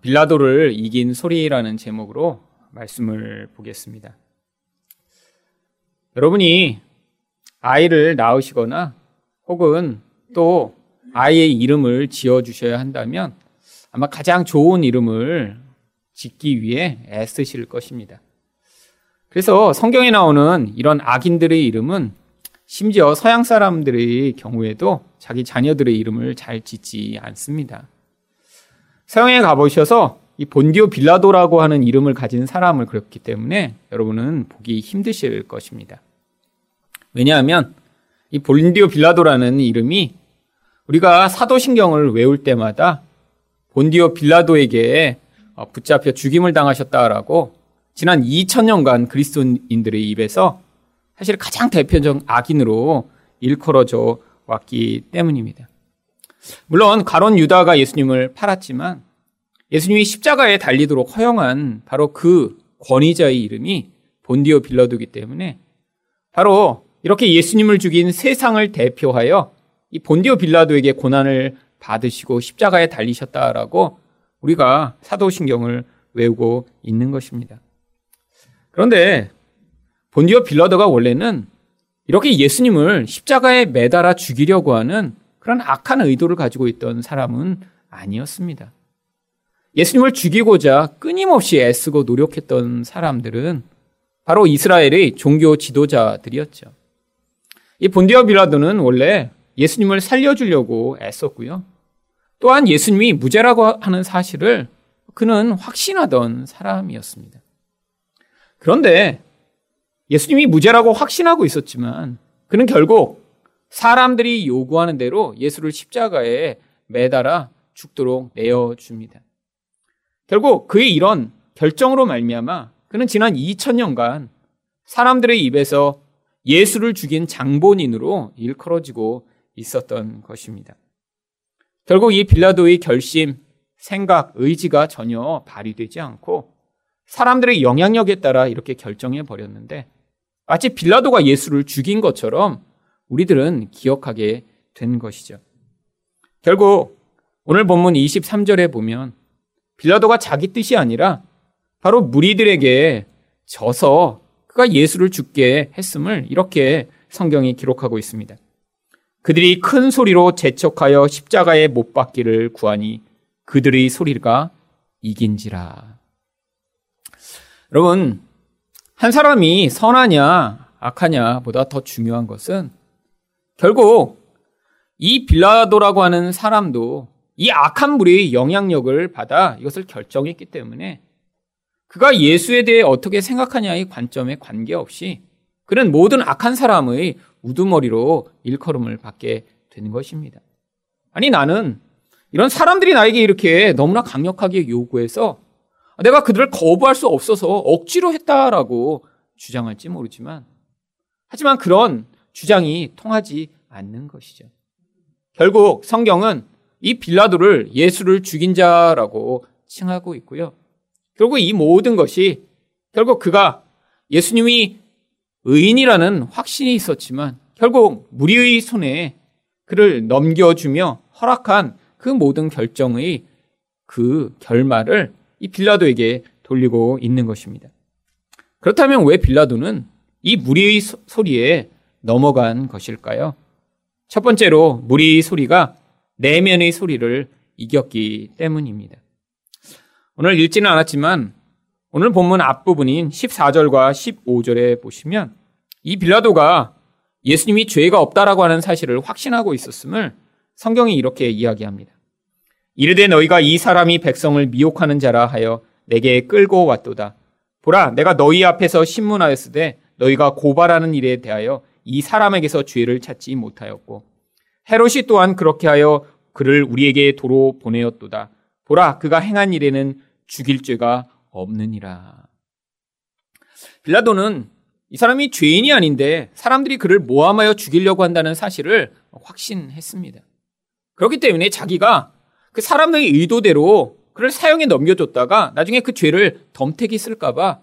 빌라도를 이긴 소리라는 제목으로 말씀을 보겠습니다. 여러분이 아이를 낳으시거나 혹은 또 아이의 이름을 지어주셔야 한다면 아마 가장 좋은 이름을 짓기 위해 애쓰실 것입니다. 그래서 성경에 나오는 이런 악인들의 이름은 심지어 서양 사람들의 경우에도 자기 자녀들의 이름을 잘 짓지 않습니다. 서양에 가보셔서 이 본디오 빌라도라고 하는 이름을 가진 사람을 그렸기 때문에 여러분은 보기 힘드실 것입니다. 왜냐하면 이 본디오 빌라도라는 이름이 우리가 사도신경을 외울 때마다 본디오 빌라도에게 어, 붙잡혀 죽임을 당하셨다라고 지난 2000년간 그리스도인들의 입에서 사실 가장 대표적 악인으로 일컬어져 왔기 때문입니다. 물론 가론 유다가 예수님을 팔았지만 예수님이 십자가에 달리도록 허용한 바로 그 권위자의 이름이 본디오 빌라도기 때문에 바로 이렇게 예수님을 죽인 세상을 대표하여 이 본디오 빌라도에게 고난을 받으시고 십자가에 달리셨다라고 우리가 사도신경을 외우고 있는 것입니다. 그런데 본디오 빌라도가 원래는 이렇게 예수님을 십자가에 매달아 죽이려고 하는 그런 악한 의도를 가지고 있던 사람은 아니었습니다. 예수님을 죽이고자 끊임없이 애쓰고 노력했던 사람들은 바로 이스라엘의 종교 지도자들이었죠. 이 본디오 빌라도는 원래 예수님을 살려주려고 애썼고요. 또한 예수님이 무죄라고 하는 사실을 그는 확신하던 사람이었습니다. 그런데 예수님이 무죄라고 확신하고 있었지만 그는 결국 사람들이 요구하는 대로 예수를 십자가에 매달아 죽도록 내어줍니다. 결국 그의 이런 결정으로 말미암아 그는 지난 2000년간 사람들의 입에서 예수를 죽인 장본인으로 일컬어지고 있었던 것입니다. 결국 이 빌라도의 결심, 생각, 의지가 전혀 발휘되지 않고 사람들의 영향력에 따라 이렇게 결정해 버렸는데 마치 빌라도가 예수를 죽인 것처럼 우리들은 기억하게 된 것이죠. 결국 오늘 본문 23절에 보면 빌라도가 자기 뜻이 아니라 바로 무리들에게 져서 그가 예수를 죽게 했음을 이렇게 성경이 기록하고 있습니다. 그들이 큰 소리로 재촉하여 십자가에 못 박기를 구하니 그들의 소리가 이긴지라. 여러분, 한 사람이 선하냐, 악하냐 보다 더 중요한 것은 결국 이 빌라도라고 하는 사람도 이 악한 무리의 영향력을 받아 이것을 결정했기 때문에 그가 예수에 대해 어떻게 생각하냐의 관점에 관계없이 그는 모든 악한 사람의 우두머리로 일컬음을 받게 되는 것입니다. 아니 나는 이런 사람들이 나에게 이렇게 너무나 강력하게 요구해서 내가 그들을 거부할 수 없어서 억지로 했다라고 주장할지 모르지만 하지만 그런 주장이 통하지 않는 것이죠. 결국 성경은 이 빌라도를 예수를 죽인 자라고 칭하고 있고요. 결국 이 모든 것이 결국 그가 예수님이 의인이라는 확신이 있었지만 결국 무리의 손에 그를 넘겨주며 허락한 그 모든 결정의 그 결말을 이 빌라도에게 돌리고 있는 것입니다. 그렇다면 왜 빌라도는 이 무리의 소리에 넘어간 것일까요? 첫 번째로 무리의 소리가 내면의 소리를 이겼기 때문입니다. 오늘 읽지는 않았지만 오늘 본문 앞부분인 14절과 15절에 보시면 이 빌라도가 예수님이 죄가 없다라고 하는 사실을 확신하고 있었음을 성경이 이렇게 이야기합니다. 이르되 너희가 이 사람이 백성을 미혹하는 자라 하여 내게 끌고 왔도다. 보라, 내가 너희 앞에서 신문하였으되 너희가 고발하는 일에 대하여 이 사람에게서 죄를 찾지 못하였고 헤롯이 또한 그렇게 하여 그를 우리에게 도로 보내었도다. 보라, 그가 행한 일에는 죽일 죄가 없느니라. 빌라도는 이 사람이 죄인이 아닌데 사람들이 그를 모함하여 죽이려고 한다는 사실을 확신했습니다. 그렇기 때문에 자기가 그 사람들의 의도대로 그를 사형에 넘겨줬다가 나중에 그 죄를 덤태기 쓸까봐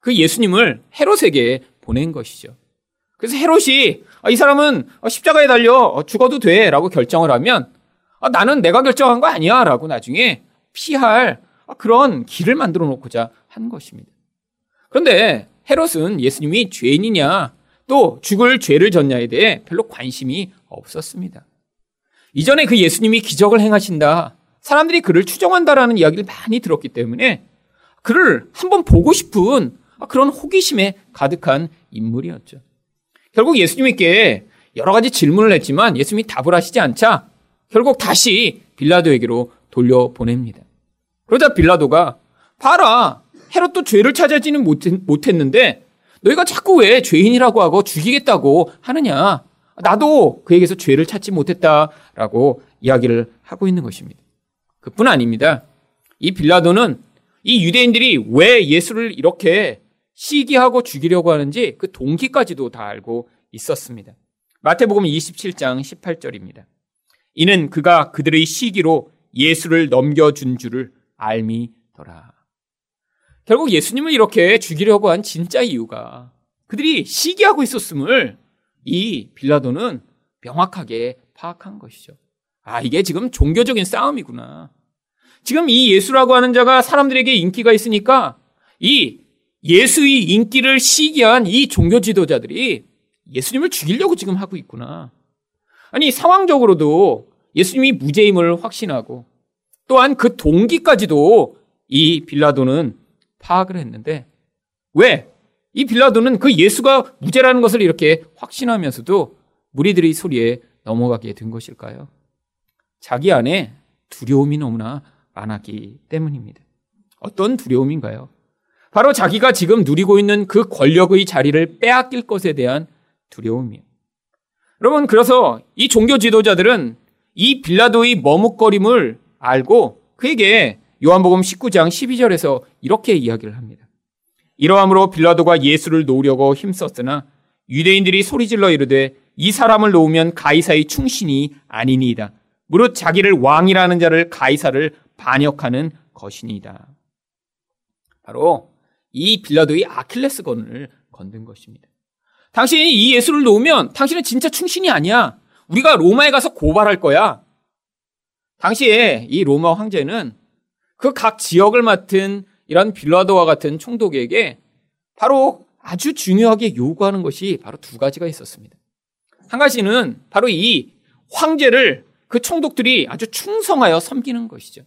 그 예수님을 헤롯에게 보낸 것이죠. 그래서 헤롯이 아, 이 사람은 십자가에 달려 죽어도 돼 라고 결정을 하면 아, 나는 내가 결정한 거 아니야 라고 나중에 피할 그런 길을 만들어 놓고자 한 것입니다. 그런데 헤롯은 예수님이 죄인이냐 또 죽을 죄를 졌냐에 대해 별로 관심이 없었습니다. 이전에 그 예수님이 기적을 행하신다. 사람들이 그를 추정한다라는 이야기를 많이 들었기 때문에 그를 한번 보고 싶은 그런 호기심에 가득한 인물이었죠. 결국 예수님께 여러 가지 질문을 했지만 예수님이 답을 하시지 않자 결국 다시 빌라도에게로 돌려보냅니다. 그러자 빌라도가 봐라 헤롯도 죄를 찾아지는 못했는데 너희가 자꾸 왜 죄인이라고 하고 죽이겠다고 하느냐 나도 그에게서 죄를 찾지 못했다라고 이야기를 하고 있는 것입니다. 그뿐 아닙니다. 이 빌라도는 이 유대인들이 왜 예수를 이렇게 시기하고 죽이려고 하는지 그 동기까지도 다 알고 있었습니다. 마태복음 27장 18절입니다. 이는 그가 그들의 시기로 예수를 넘겨준 줄을 알미더라. 결국 예수님을 이렇게 죽이려고 한 진짜 이유가 그들이 시기하고 있었음을 이 빌라도는 명확하게 파악한 것이죠. 아, 이게 지금 종교적인 싸움이구나. 지금 이 예수라고 하는 자가 사람들에게 인기가 있으니까 이 예수의 인기를 시기한 이 종교 지도자들이 예수님을 죽이려고 지금 하고 있구나. 아니, 상황적으로도 예수님이 무죄임을 확신하고 또한 그 동기까지도 이 빌라도는 파악을 했는데 왜? 이 빌라도는 그 예수가 무죄라는 것을 이렇게 확신하면서도 무리들의 소리에 넘어가게 된 것일까요? 자기 안에 두려움이 너무나 많았기 때문입니다. 어떤 두려움인가요? 바로 자기가 지금 누리고 있는 그 권력의 자리를 빼앗길 것에 대한 두려움이에요. 여러분, 그래서 이 종교 지도자들은 이 빌라도의 머뭇거림을 알고 그에게 요한복음 19장 12절에서 이렇게 이야기를 합니다. 이러함으로 빌라도가 예수를 놓으려고 힘썼으나 유대인들이 소리질러 이르되 이 사람을 놓으면 가이사의 충신이 아니니이다. 무릇 자기를 왕이라는 자를 가이사를 반역하는 것이니이다. 바로 이 빌라도의 아킬레스건을 건든 것입니다. 당신이 이 예수를 놓으면 당신은 진짜 충신이 아니야. 우리가 로마에 가서 고발할 거야. 당시에 이 로마 황제는 그 각 지역을 맡은 이런 빌라도와 같은 총독에게 바로 아주 중요하게 요구하는 것이 바로 두 가지가 있었습니다. 한 가지는 바로 이 황제를 그 총독들이 아주 충성하여 섬기는 것이죠.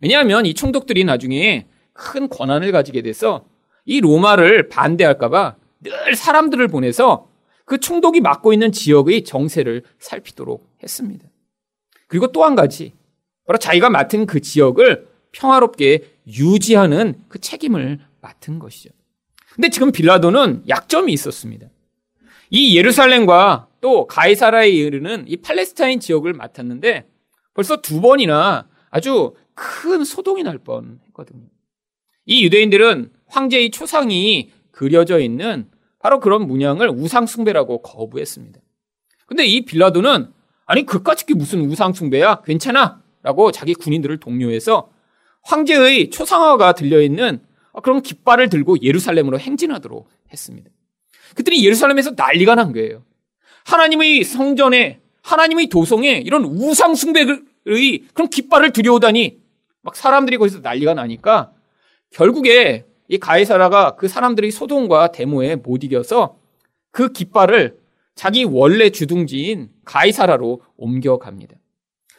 왜냐하면 이 총독들이 나중에 큰 권한을 가지게 돼서 이 로마를 반대할까봐 늘 사람들을 보내서 그 총독이 맡고 있는 지역의 정세를 살피도록 했습니다. 그리고 또 한 가지, 바로 자기가 맡은 그 지역을 평화롭게 유지하는 그 책임을 맡은 것이죠. 근데 지금 빌라도는 약점이 있었습니다. 이 예루살렘과 또 가이사라에 이르는 이 팔레스타인 지역을 맡았는데 벌써 두 번이나 아주 큰 소동이 날 뻔 했거든요. 이 유대인들은 황제의 초상이 그려져 있는 바로 그런 문양을 우상숭배라고 거부했습니다. 근데 이 빌라도는 아니 그까짓 게 무슨 우상숭배야? 괜찮아. 라고 자기 군인들을 독려해서 황제의 초상화가 들려있는 그런 깃발을 들고 예루살렘으로 행진하도록 했습니다. 그들이 예루살렘에서 난리가 난 거예요. 하나님의 성전에, 하나님의 도성에 이런 우상숭배의 그런 깃발을 들여오다니 막 사람들이 거기서 난리가 나니까 결국에 이 가이사라가 그 사람들의 소동과 데모에 못 이겨서 그 깃발을 자기 원래 주둥지인 가이사라로 옮겨갑니다.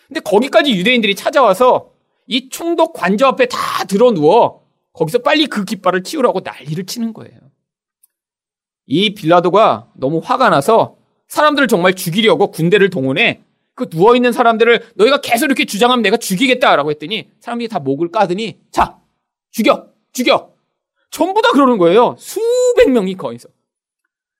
근데 거기까지 유대인들이 찾아와서 이 총독 관저 앞에 다 들어 누워 거기서 빨리 그 깃발을 치우라고 난리를 치는 거예요. 이 빌라도가 너무 화가 나서 사람들을 정말 죽이려고 군대를 동원해 그 누워있는 사람들을 너희가 계속 이렇게 주장하면 내가 죽이겠다라고 했더니 사람들이 다 목을 까더니 자, 죽여! 죽여! 전부 다 그러는 거예요. 수백 명이 거기서.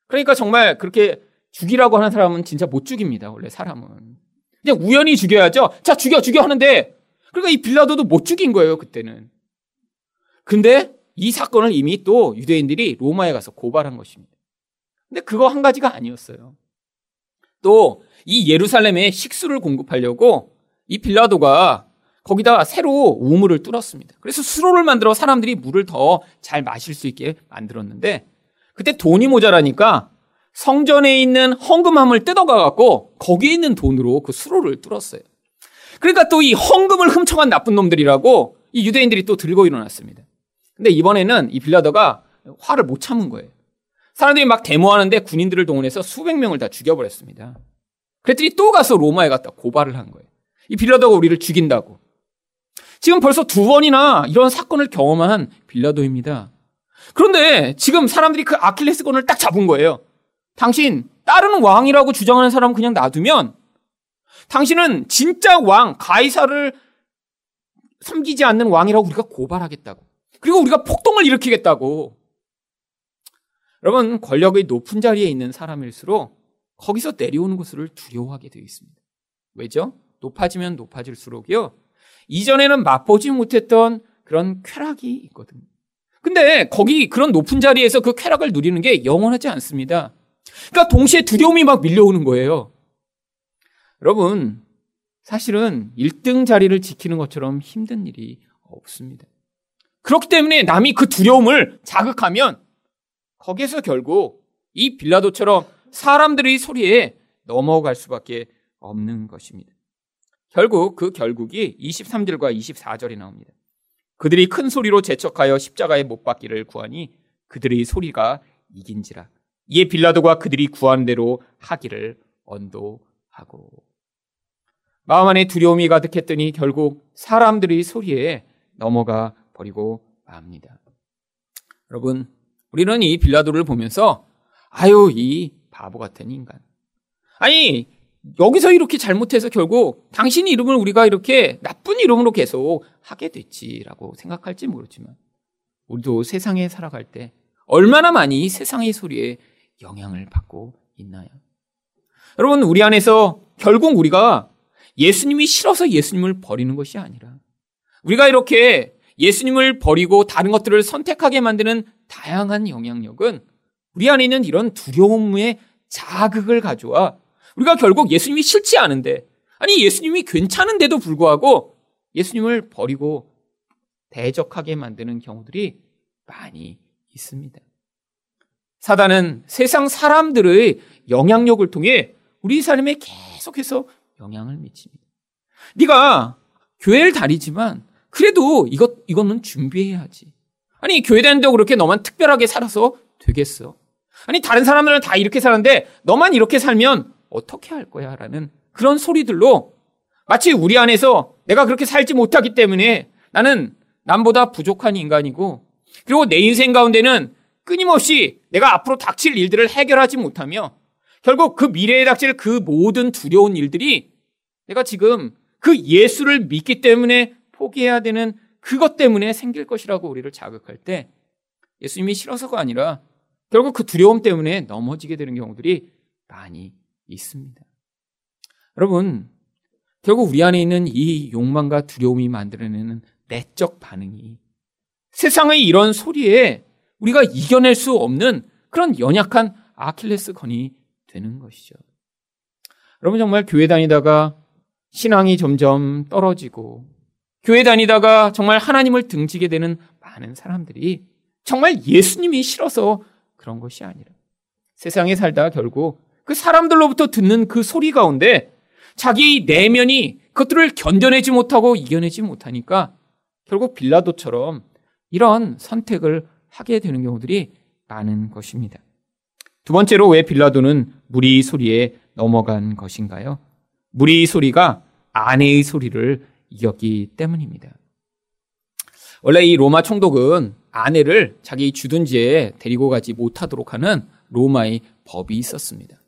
그러니까 정말 그렇게 죽이라고 하는 사람은 진짜 못 죽입니다. 원래 사람은. 그냥 우연히 죽여야죠. 자, 죽여, 죽여 하는데 그러니까 이 빌라도도 못 죽인 거예요, 그때는. 근데 이 사건을 이미 또 유대인들이 로마에 가서 고발한 것입니다. 근데 그거 한 가지가 아니었어요. 또 이 예루살렘에 식수를 공급하려고 이 빌라도가 거기다 새로 우물을 뚫었습니다. 그래서 수로를 만들어 사람들이 물을 더 잘 마실 수 있게 만들었는데 그때 돈이 모자라니까 성전에 있는 헌금함을 뜯어가 갖고 거기에 있는 돈으로 그 수로를 뚫었어요. 그러니까 또 이 헌금을 훔쳐간 나쁜 놈들이라고 이 유대인들이 또 들고 일어났습니다. 근데 이번에는 이 빌라도가 화를 못 참은 거예요. 사람들이 막 데모하는데 군인들을 동원해서 수백 명을 다 죽여버렸습니다. 그랬더니 또 가서 로마에 갔다 고발을 한 거예요. 이 빌라도가 우리를 죽인다고. 지금 벌써 두 번이나 이런 사건을 경험한 빌라도입니다. 그런데 지금 사람들이 그 아킬레스건을 딱 잡은 거예요. 당신 따르는 왕이라고 주장하는 사람은 그냥 놔두면 당신은 진짜 왕 가이사를 섬기지 않는 왕이라고 우리가 고발하겠다고. 그리고 우리가 폭동을 일으키겠다고. 여러분 권력의 높은 자리에 있는 사람일수록 거기서 내려오는 것을 두려워하게 되어 있습니다. 왜죠? 높아지면 높아질수록요. 이전에는 맛보지 못했던 그런 쾌락이 있거든요. 근데 거기 그런 높은 자리에서 그 쾌락을 누리는 게 영원하지 않습니다. 그러니까 동시에 두려움이 막 밀려오는 거예요. 여러분, 사실은 1등 자리를 지키는 것처럼 힘든 일이 없습니다. 그렇기 때문에 남이 그 두려움을 자극하면 거기에서 결국 이 빌라도처럼 사람들의 소리에 넘어갈 수밖에 없는 것입니다. 결국 그 결국이 23절과 24절에 나옵니다. 그들이 큰 소리로 재촉하여 십자가에 못 박기를 구하니 그들의 소리가 이긴지라. 이에 빌라도가 그들이 구한 대로 하기를 언도하고. 마음 안에 두려움이 가득했더니 결국 사람들의 소리에 넘어가 버리고 맙니다. 여러분, 우리는 이 빌라도를 보면서 아유, 이 바보 같은 인간. 아니, 여기서 이렇게 잘못해서 결국 당신 이름을 우리가 이렇게 나쁜 이름으로 계속 하게 됐지라고 생각할지 모르지만 우리도 세상에 살아갈 때 얼마나 많이 세상의 소리에 영향을 받고 있나요? 여러분, 우리 안에서 결국 우리가 예수님이 싫어서 예수님을 버리는 것이 아니라 우리가 이렇게 예수님을 버리고 다른 것들을 선택하게 만드는 다양한 영향력은 우리 안에 있는 이런 두려움의 자극을 가져와 우리가 결국 예수님이 싫지 않은데 아니 예수님이 괜찮은데도 불구하고 예수님을 버리고 대적하게 만드는 경우들이 많이 있습니다. 사단은 세상 사람들의 영향력을 통해 우리 삶에 계속해서 영향을 미칩니다. 네가 교회를 다니지만 그래도 이것 이거는 준비해야지. 아니 교회 다닌다고 그렇게 너만 특별하게 살아서 되겠어? 아니 다른 사람들은 다 이렇게 사는데 너만 이렇게 살면 어떻게 할 거야? 라는 그런 소리들로 마치 우리 안에서 내가 그렇게 살지 못하기 때문에 나는 남보다 부족한 인간이고 그리고 내 인생 가운데는 끊임없이 내가 앞으로 닥칠 일들을 해결하지 못하며 결국 그 미래에 닥칠 그 모든 두려운 일들이 내가 지금 그 예수를 믿기 때문에 포기해야 되는 그것 때문에 생길 것이라고 우리를 자극할 때 예수님이 싫어서가 아니라 결국 그 두려움 때문에 넘어지게 되는 경우들이 많이 있습니다. 여러분, 결국 우리 안에 있는 이 욕망과 두려움이 만들어내는 내적 반응이 세상의 이런 소리에 우리가 이겨낼 수 없는 그런 연약한 아킬레스 건이 되는 것이죠. 여러분 정말 교회 다니다가 신앙이 점점 떨어지고 교회 다니다가 정말 하나님을 등지게 되는 많은 사람들이 정말 예수님이 싫어서 그런 것이 아니라 세상에 살다 결국 그 사람들로부터 듣는 그 소리 가운데 자기 내면이 그것들을 견뎌내지 못하고 이겨내지 못하니까 결국 빌라도처럼 이런 선택을 하게 되는 경우들이 많은 것입니다. 두 번째로 왜 빌라도는 무리 소리에 넘어간 것인가요? 무리 소리가 아내의 소리를 이겼기 때문입니다. 원래 이 로마 총독은 아내를 자기 주둔지에 데리고 가지 못하도록 하는 로마의 법이 있었습니다.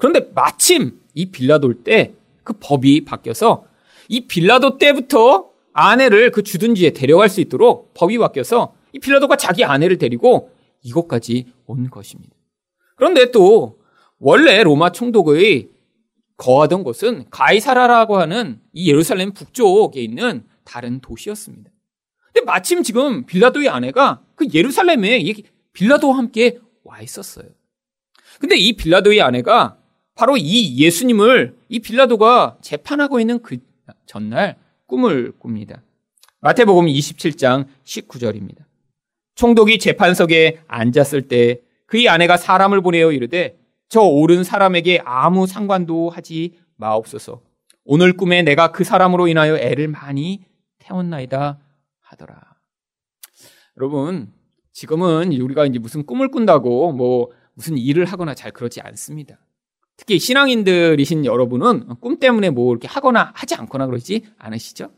그런데 마침 이 빌라도 때 그 법이 바뀌어서 이 빌라도 때부터 아내를 그 주둔지에 데려갈 수 있도록 법이 바뀌어서 이 빌라도가 자기 아내를 데리고 이곳까지 온 것입니다. 그런데 또 원래 로마 총독의 거하던 곳은 가이사라라고 하는 이 예루살렘 북쪽에 있는 다른 도시였습니다. 근데 마침 지금 빌라도의 아내가 그 예루살렘에 빌라도와 함께 와 있었어요. 근데 이 빌라도의 아내가 바로 이 예수님을 이 빌라도가 재판하고 있는 그 전날 꿈을 꿉니다. 마태복음 27장 19절입니다. 총독이 재판석에 앉았을 때 그의 아내가 사람을 보내어 이르되 저 옳은 사람에게 아무 상관도 하지 마옵소서. 오늘 꿈에 내가 그 사람으로 인하여 애를 많이 태웠나이다 하더라. 여러분, 지금은 우리가 이제 무슨 꿈을 꾼다고 뭐 무슨 일을 하거나 잘 그러지 않습니다. 특히 신앙인들이신 여러분은 꿈 때문에 뭐 이렇게 하거나 하지 않거나 그러지 않으시죠?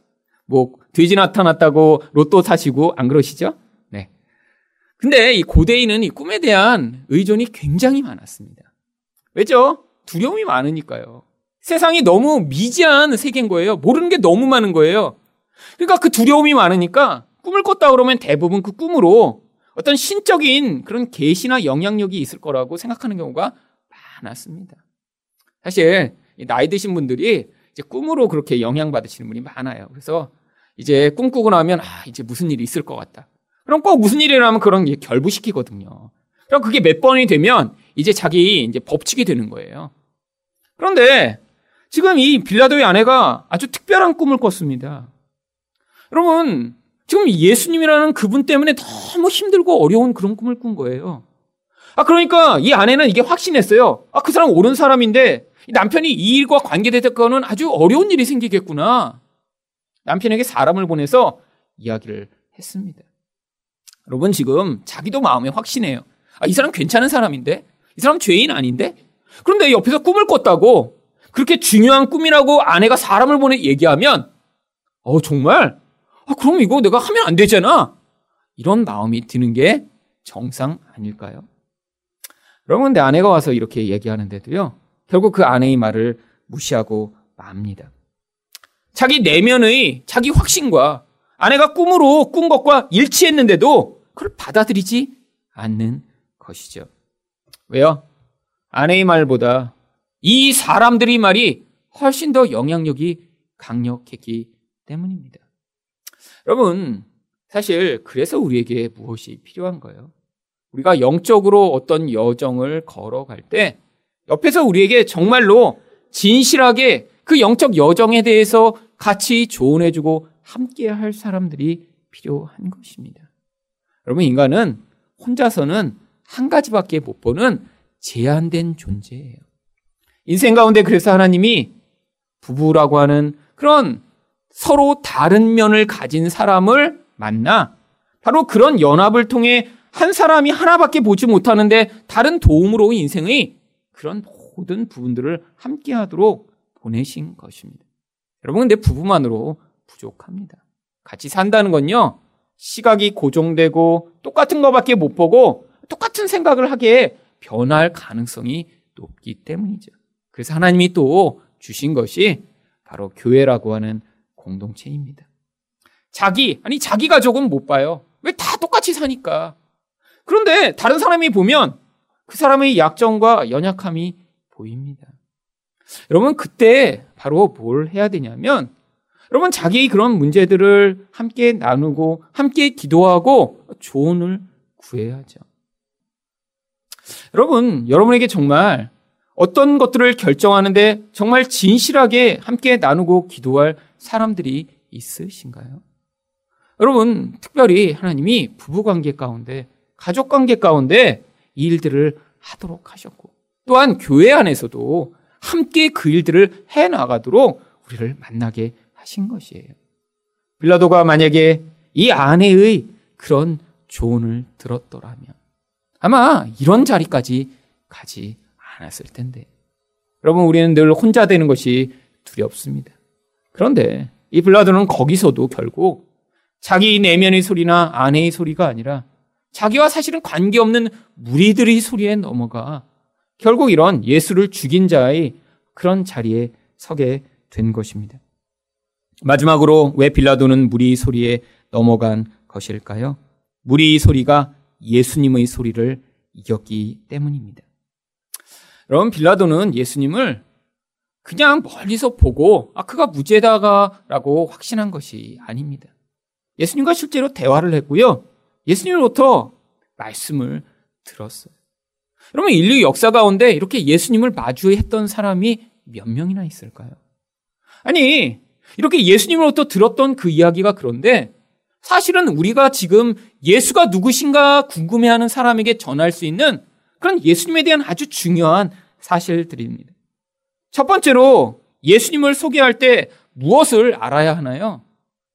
뭐 돼지 나타났다고 로또 사시고 안 그러시죠? 네. 근데 이 고대인은 이 꿈에 대한 의존이 굉장히 많았습니다. 왜죠? 두려움이 많으니까요. 세상이 너무 미지한 세계인 거예요. 모르는 게 너무 많은 거예요. 그러니까 그 두려움이 많으니까 꿈을 꿨다 그러면 대부분 그 꿈으로 어떤 신적인 그런 계시나 영향력이 있을 거라고 생각하는 경우가 많았습니다. 사실 나이 드신 분들이 이제 꿈으로 그렇게 영향받으시는 분이 많아요. 그래서 이제 꿈꾸고 나면 아 이제 무슨 일이 있을 것 같다. 그럼 꼭 무슨 일이 나면 그런 게 결부시키거든요. 그럼 그게 몇 번이 되면 이제 자기 이제 법칙이 되는 거예요. 그런데 지금 이 빌라도의 아내가 아주 특별한 꿈을 꿨습니다. 여러분, 지금 예수님이라는 그분 때문에 너무 힘들고 어려운 그런 꿈을 꾼 거예요. 아, 그러니까 이 아내는 이게 확신했어요. 아, 그 사람 옳은 사람인데 남편이 이 일과 관계되거는 아주 어려운 일이 생기겠구나. 남편에게 사람을 보내서 이야기를 했습니다. 여러분 지금 자기도 마음에 확신해요. 아, 이 사람 괜찮은 사람인데? 이 사람 죄인 아닌데? 그런데 옆에서 꿈을 꿨다고 그렇게 중요한 꿈이라고 아내가 사람을 보내 얘기하면 어, 정말? 아, 그럼 이거 내가 하면 안 되잖아. 이런 마음이 드는 게 정상 아닐까요? 여러분, 내 아내가 와서 이렇게 얘기하는데도요. 결국 그 아내의 말을 무시하고 맙니다. 자기 내면의 자기 확신과 아내가 꿈으로 꾼 것과 일치했는데도 그걸 받아들이지 않는 것이죠. 왜요? 아내의 말보다 이 사람들의 말이 훨씬 더 영향력이 강력했기 때문입니다. 여러분, 사실 그래서 우리에게 무엇이 필요한 거예요? 우리가 영적으로 어떤 여정을 걸어갈 때 옆에서 우리에게 정말로 진실하게 그 영적 여정에 대해서 같이 조언해주고 함께 할 사람들이 필요한 것입니다. 여러분, 인간은 혼자서는 한 가지밖에 못 보는 제한된 존재예요. 인생 가운데 그래서 하나님이 부부라고 하는 그런 서로 다른 면을 가진 사람을 만나 바로 그런 연합을 통해 한 사람이 하나밖에 보지 못하는데 다른 도움으로 인생의 그런 모든 부분들을 함께 하도록 보내신 것입니다. 여러분, 근데 부부만으로 부족합니다. 같이 산다는 건요, 시각이 고정되고 똑같은 것밖에 못 보고 똑같은 생각을 하기에 변할 가능성이 높기 때문이죠. 그래서 하나님이 또 주신 것이 바로 교회라고 하는 공동체입니다. 자기, 아니, 자기 가족은 못 봐요. 왜 다 똑같이 사니까. 그런데 다른 사람이 보면 그 사람의 약점과 연약함이 보입니다. 여러분, 그때 바로 뭘 해야 되냐면, 여러분, 자기의 그런 문제들을 함께 나누고, 함께 기도하고, 조언을 구해야죠. 여러분, 여러분에게 정말 어떤 것들을 결정하는데 정말 진실하게 함께 나누고 기도할 사람들이 있으신가요? 여러분, 특별히 하나님이 부부 관계 가운데, 가족 관계 가운데 이 일들을 하도록 하셨고, 또한 교회 안에서도 함께 그 일들을 해 나가도록 우리를 만나게 하신 것이에요. 빌라도가 만약에 이 아내의 그런 조언을 들었더라면 아마 이런 자리까지 가지 않았을 텐데. 여러분, 우리는 늘 혼자 되는 것이 두렵습니다. 그런데 이 블라드는 거기서도 결국 자기 내면의 소리나 아내의 소리가 아니라 자기와 사실은 관계없는 무리들의 소리에 넘어가 결국 이런 예수를 죽인 자의 그런 자리에 서게 된 것입니다. 마지막으로 왜 빌라도는 무리 소리에 넘어간 것일까요? 무리 소리가 예수님의 소리를 이겼기 때문입니다. 여러분 빌라도는 예수님을 그냥 멀리서 보고 아 그가 무죄다가 라고 확신한 것이 아닙니다. 예수님과 실제로 대화를 했고요. 예수님으로부터 말씀을 들었어요. 여러분 인류 역사 가운데 이렇게 예수님을 마주했던 사람이 몇 명이나 있을까요? 아니 이렇게 예수님으로부터 들었던 그 이야기가 그런데 사실은 우리가 지금 예수가 누구신가 궁금해하는 사람에게 전할 수 있는 그런 예수님에 대한 아주 중요한 사실들입니다. 첫 번째로 예수님을 소개할 때 무엇을 알아야 하나요?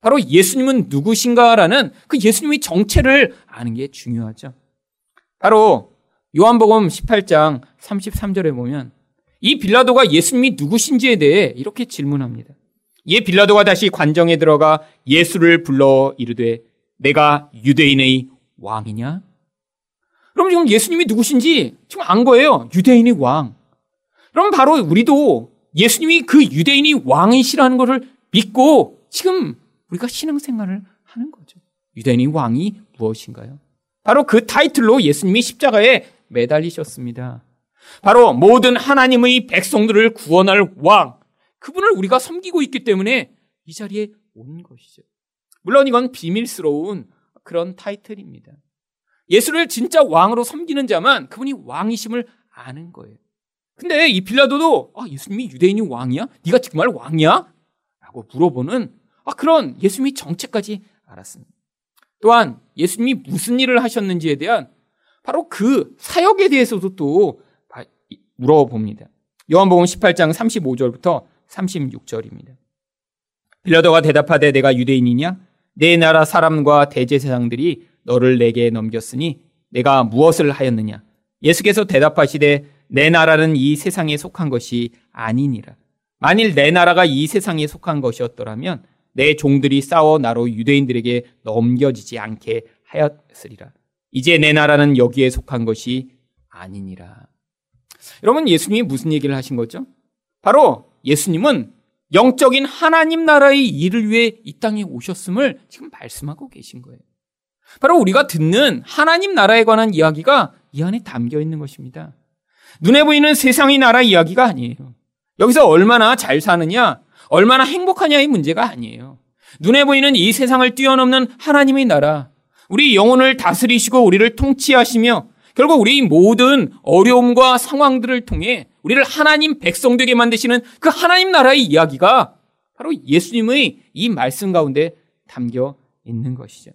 바로 예수님은 누구신가라는 그 예수님의 정체를 아는 게 중요하죠. 바로 요한복음 18장 33절에 보면 이 빌라도가 예수님이 누구신지에 대해 이렇게 질문합니다. 이 빌라도가 다시 관정에 들어가 예수를 불러 이르되 내가 유대인의 왕이냐? 그럼 지금 예수님이 누구신지 지금 안 거예요. 유대인의 왕. 그럼 바로 우리도 예수님이 그 유대인이 왕이시라는 것을 믿고 지금 우리가 신앙생활을 하는 거죠. 유대인의 왕이 무엇인가요? 바로 그 타이틀로 예수님이 십자가에 매달리셨습니다. 바로 모든 하나님의 백성들을 구원할 왕, 그분을 우리가 섬기고 있기 때문에 이 자리에 온 것이죠. 물론 이건 비밀스러운 그런 타이틀입니다. 예수를 진짜 왕으로 섬기는 자만 그분이 왕이심을 아는 거예요. 근데 이 빌라도도 아, 예수님이 유대인이 왕이야? 네가 정말 왕이야? 라고 물어보는 아, 그런 예수님이 정체까지 알았습니다. 또한 예수님이 무슨 일을 하셨는지에 대한 바로 그 사역에 대해서도 또 물어봅니다. 요한복음 18장 35절부터 36절입니다. 빌라도가 대답하되 내가 유대인이냐? 내 나라 사람과 대제사장들이 너를 내게 넘겼으니 내가 무엇을 하였느냐? 예수께서 대답하시되 내 나라는 이 세상에 속한 것이 아니니라. 만일 내 나라가 이 세상에 속한 것이었더라면 내 종들이 싸워 나로 유대인들에게 넘겨지지 않게 하였으리라. 이제 내 나라는 여기에 속한 것이 아니니라. 여러분, 예수님이 무슨 얘기를 하신 거죠? 바로 예수님은 영적인 하나님 나라의 일을 위해 이 땅에 오셨음을 지금 말씀하고 계신 거예요. 바로 우리가 듣는 하나님 나라에 관한 이야기가 이 안에 담겨 있는 것입니다. 눈에 보이는 세상의 나라 이야기가 아니에요. 여기서 얼마나 잘 사느냐, 얼마나 행복하냐의 문제가 아니에요. 눈에 보이는 이 세상을 뛰어넘는 하나님의 나라, 우리 영혼을 다스리시고 우리를 통치하시며 결국 우리 모든 어려움과 상황들을 통해 우리를 하나님 백성 되게 만드시는 그 하나님 나라의 이야기가 바로 예수님의 이 말씀 가운데 담겨 있는 것이죠.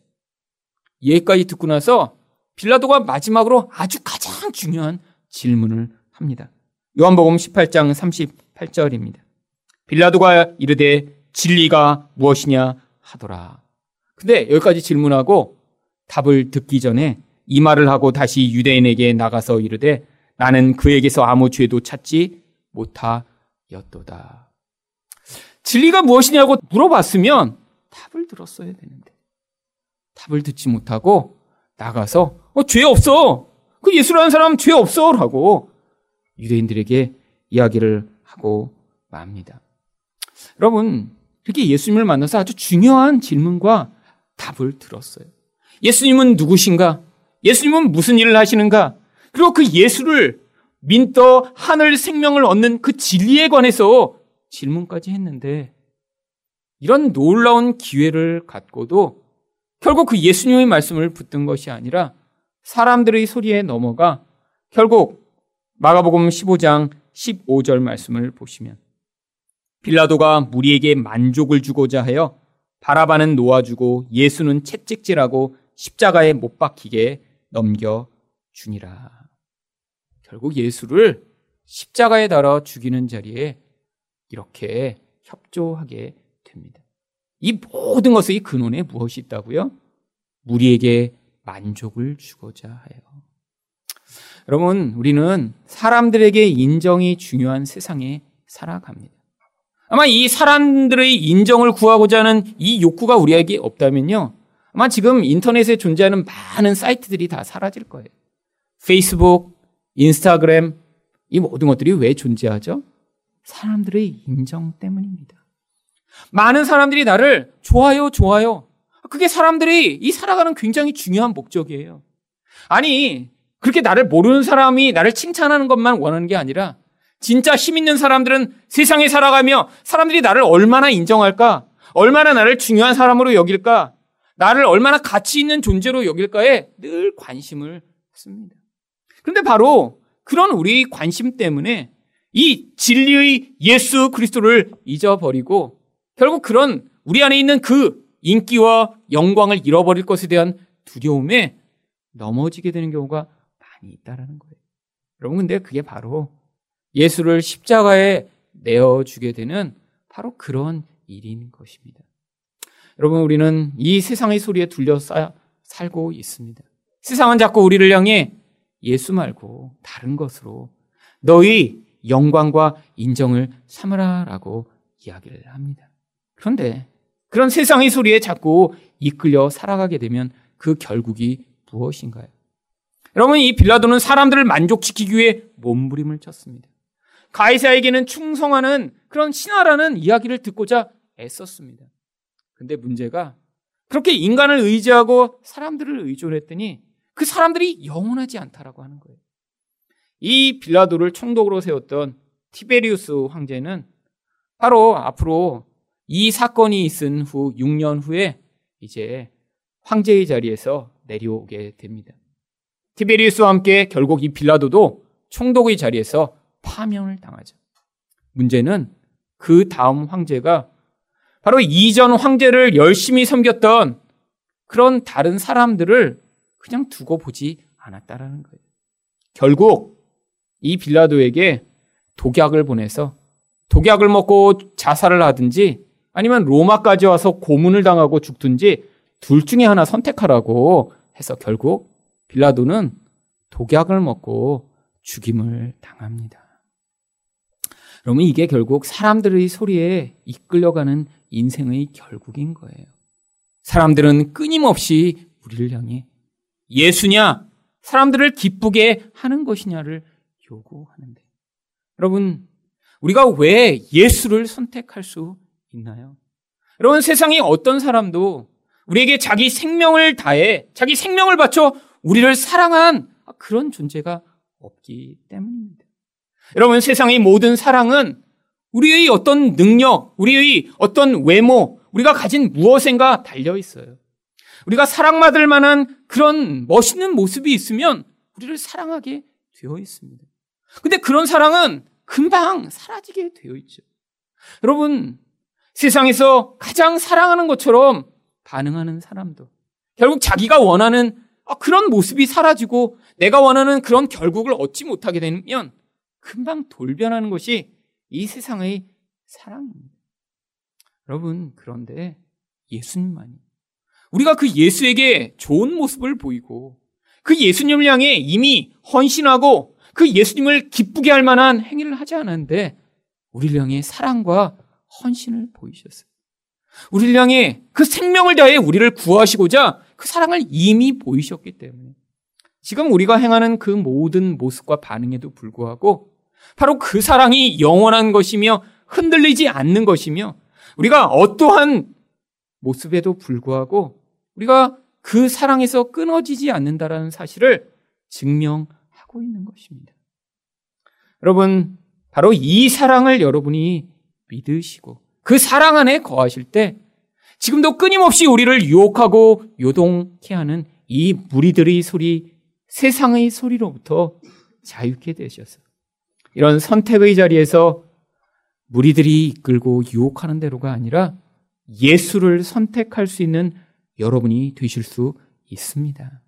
여기까지 듣고 나서 빌라도가 마지막으로 아주 가장 중요한 질문을 합니다. 요한복음 18장 38절입니다. 빌라도가 이르되 진리가 무엇이냐 하더라. 근데 여기까지 질문하고 답을 듣기 전에 이 말을 하고 다시 유대인에게 나가서 이르되 나는 그에게서 아무 죄도 찾지 못하였도다. 진리가 무엇이냐고 물어봤으면 답을 들었어야 되는데 답을 듣지 못하고 나가서 어, 죄 없어. 그 예수라는 사람 죄 없어라고 유대인들에게 이야기를 하고 맙니다. 여러분 이렇게 예수님을 만나서 아주 중요한 질문과 답을 들었어요. 예수님은 누구신가? 예수님은 무슨 일을 하시는가? 그리고 그 예수를 민떠 하늘 생명을 얻는 그 진리에 관해서 질문까지 했는데 이런 놀라운 기회를 갖고도 결국 그 예수님의 말씀을 붙든 것이 아니라 사람들의 소리에 넘어가 결국 마가복음 15장 15절 말씀을 보시면 빌라도가 무리에게 만족을 주고자 하여 바라바는 놓아주고 예수는 채찍질하고 십자가에 못 박히게 넘겨 주니라. 결국 예수를 십자가에 달아 죽이는 자리에 이렇게 협조하게 됩니다. 이 모든 것의 근원에 무엇이 있다고요? 무리에게 만족을 주고자 하여. 여러분, 우리는 사람들에게 인정이 중요한 세상에 살아갑니다. 아마 이 사람들의 인정을 구하고자 하는 이 욕구가 우리에게 없다면요. 아마 지금 인터넷에 존재하는 많은 사이트들이 다 사라질 거예요. 페이스북, 인스타그램, 이 모든 것들이 왜 존재하죠? 사람들의 인정 때문입니다. 많은 사람들이 나를 좋아요, 좋아요. 그게 사람들이 이 살아가는 굉장히 중요한 목적이에요. 아니, 그렇게 나를 모르는 사람이 나를 칭찬하는 것만 원하는 게 아니라 진짜 힘 있는 사람들은 세상에 살아가며 사람들이 나를 얼마나 인정할까? 얼마나 나를 중요한 사람으로 여길까? 나를 얼마나 가치 있는 존재로 여길까에 늘 관심을 씁니다. 그런데 바로 그런 우리 관심 때문에 이 진리의 예수 그리스도를 잊어버리고 결국 그런 우리 안에 있는 그 인기와 영광을 잃어버릴 것에 대한 두려움에 넘어지게 되는 경우가 많이 있다라는 거예요. 여러분 근데 그게 바로 예수를 십자가에 내어주게 되는 바로 그런 일인 것입니다. 여러분, 우리는 이 세상의 소리에 둘러싸 살고 있습니다. 세상은 자꾸 우리를 향해 예수 말고 다른 것으로 너희 영광과 인정을 삼으라 라고 이야기를 합니다. 그런데 그런 세상의 소리에 자꾸 이끌려 살아가게 되면 그 결국이 무엇인가요? 여러분, 이 빌라도는 사람들을 만족시키기 위해 몸부림을 쳤습니다. 가이사에게는 충성하는 그런 신하라는 이야기를 듣고자 애썼습니다. 근데 문제가 그렇게 인간을 의지하고 사람들을 의존했더니 그 사람들이 영원하지 않다라고 하는 거예요. 이 빌라도를 총독으로 세웠던 티베리우스 황제는 바로 앞으로 이 사건이 있은 후 6년 후에 이제 황제의 자리에서 내려오게 됩니다. 티베리우스와 함께 결국 이 빌라도도 총독의 자리에서 파면을 당하죠. 문제는 그 다음 황제가 바로 이전 황제를 열심히 섬겼던 그런 다른 사람들을 그냥 두고 보지 않았다라는 거예요. 결국 이 빌라도에게 독약을 보내서 독약을 먹고 자살을 하든지 아니면 로마까지 와서 고문을 당하고 죽든지 둘 중에 하나 선택하라고 해서 결국 빌라도는 독약을 먹고 죽임을 당합니다. 그러면 이게 결국 사람들의 소리에 이끌려가는 인생의 결국인 거예요. 사람들은 끊임없이 우리를 향해 예수냐, 사람들을 기쁘게 하는 것이냐를 요구하는데. 여러분, 우리가 왜 예수를 선택할 수 있나요? 여러분, 세상에 어떤 사람도 우리에게 자기 생명을 다해, 자기 생명을 바쳐 우리를 사랑한 그런 존재가 없기 때문입니다. 여러분, 세상의 모든 사랑은 우리의 어떤 능력, 우리의 어떤 외모, 우리가 가진 무엇인가 달려 있어요. 우리가 사랑받을 만한 그런 멋있는 모습이 있으면 우리를 사랑하게 되어 있습니다. 근데 그런 사랑은 금방 사라지게 되어 있죠. 여러분, 세상에서 가장 사랑하는 것처럼 반응하는 사람도 결국 자기가 원하는 그런 모습이 사라지고 내가 원하는 그런 결국을 얻지 못하게 되면 금방 돌변하는 것이 이 세상의 사랑입니다. 여러분, 그런데 예수님만이 우리가 그 예수에게 좋은 모습을 보이고 그 예수님을 향해 이미 헌신하고 그 예수님을 기쁘게 할 만한 행위를 하지 않았는데 우리를 향해 사랑과 헌신을 보이셨어요. 우리를 향해 그 생명을 다해 우리를 구하시고자 그 사랑을 이미 보이셨기 때문에 지금 우리가 행하는 그 모든 모습과 반응에도 불구하고 바로 그 사랑이 영원한 것이며 흔들리지 않는 것이며 우리가 어떠한 모습에도 불구하고 우리가 그 사랑에서 끊어지지 않는다라는 사실을 증명하고 있는 것입니다. 여러분, 바로 이 사랑을 여러분이 믿으시고 그 사랑 안에 거하실 때 지금도 끊임없이 우리를 유혹하고 요동케 하는 이 무리들의 소리, 세상의 소리로부터 자유케 되셔서 이런 선택의 자리에서 무리들이 이끌고 유혹하는 대로가 아니라 예수를 선택할 수 있는 여러분이 되실 수 있습니다.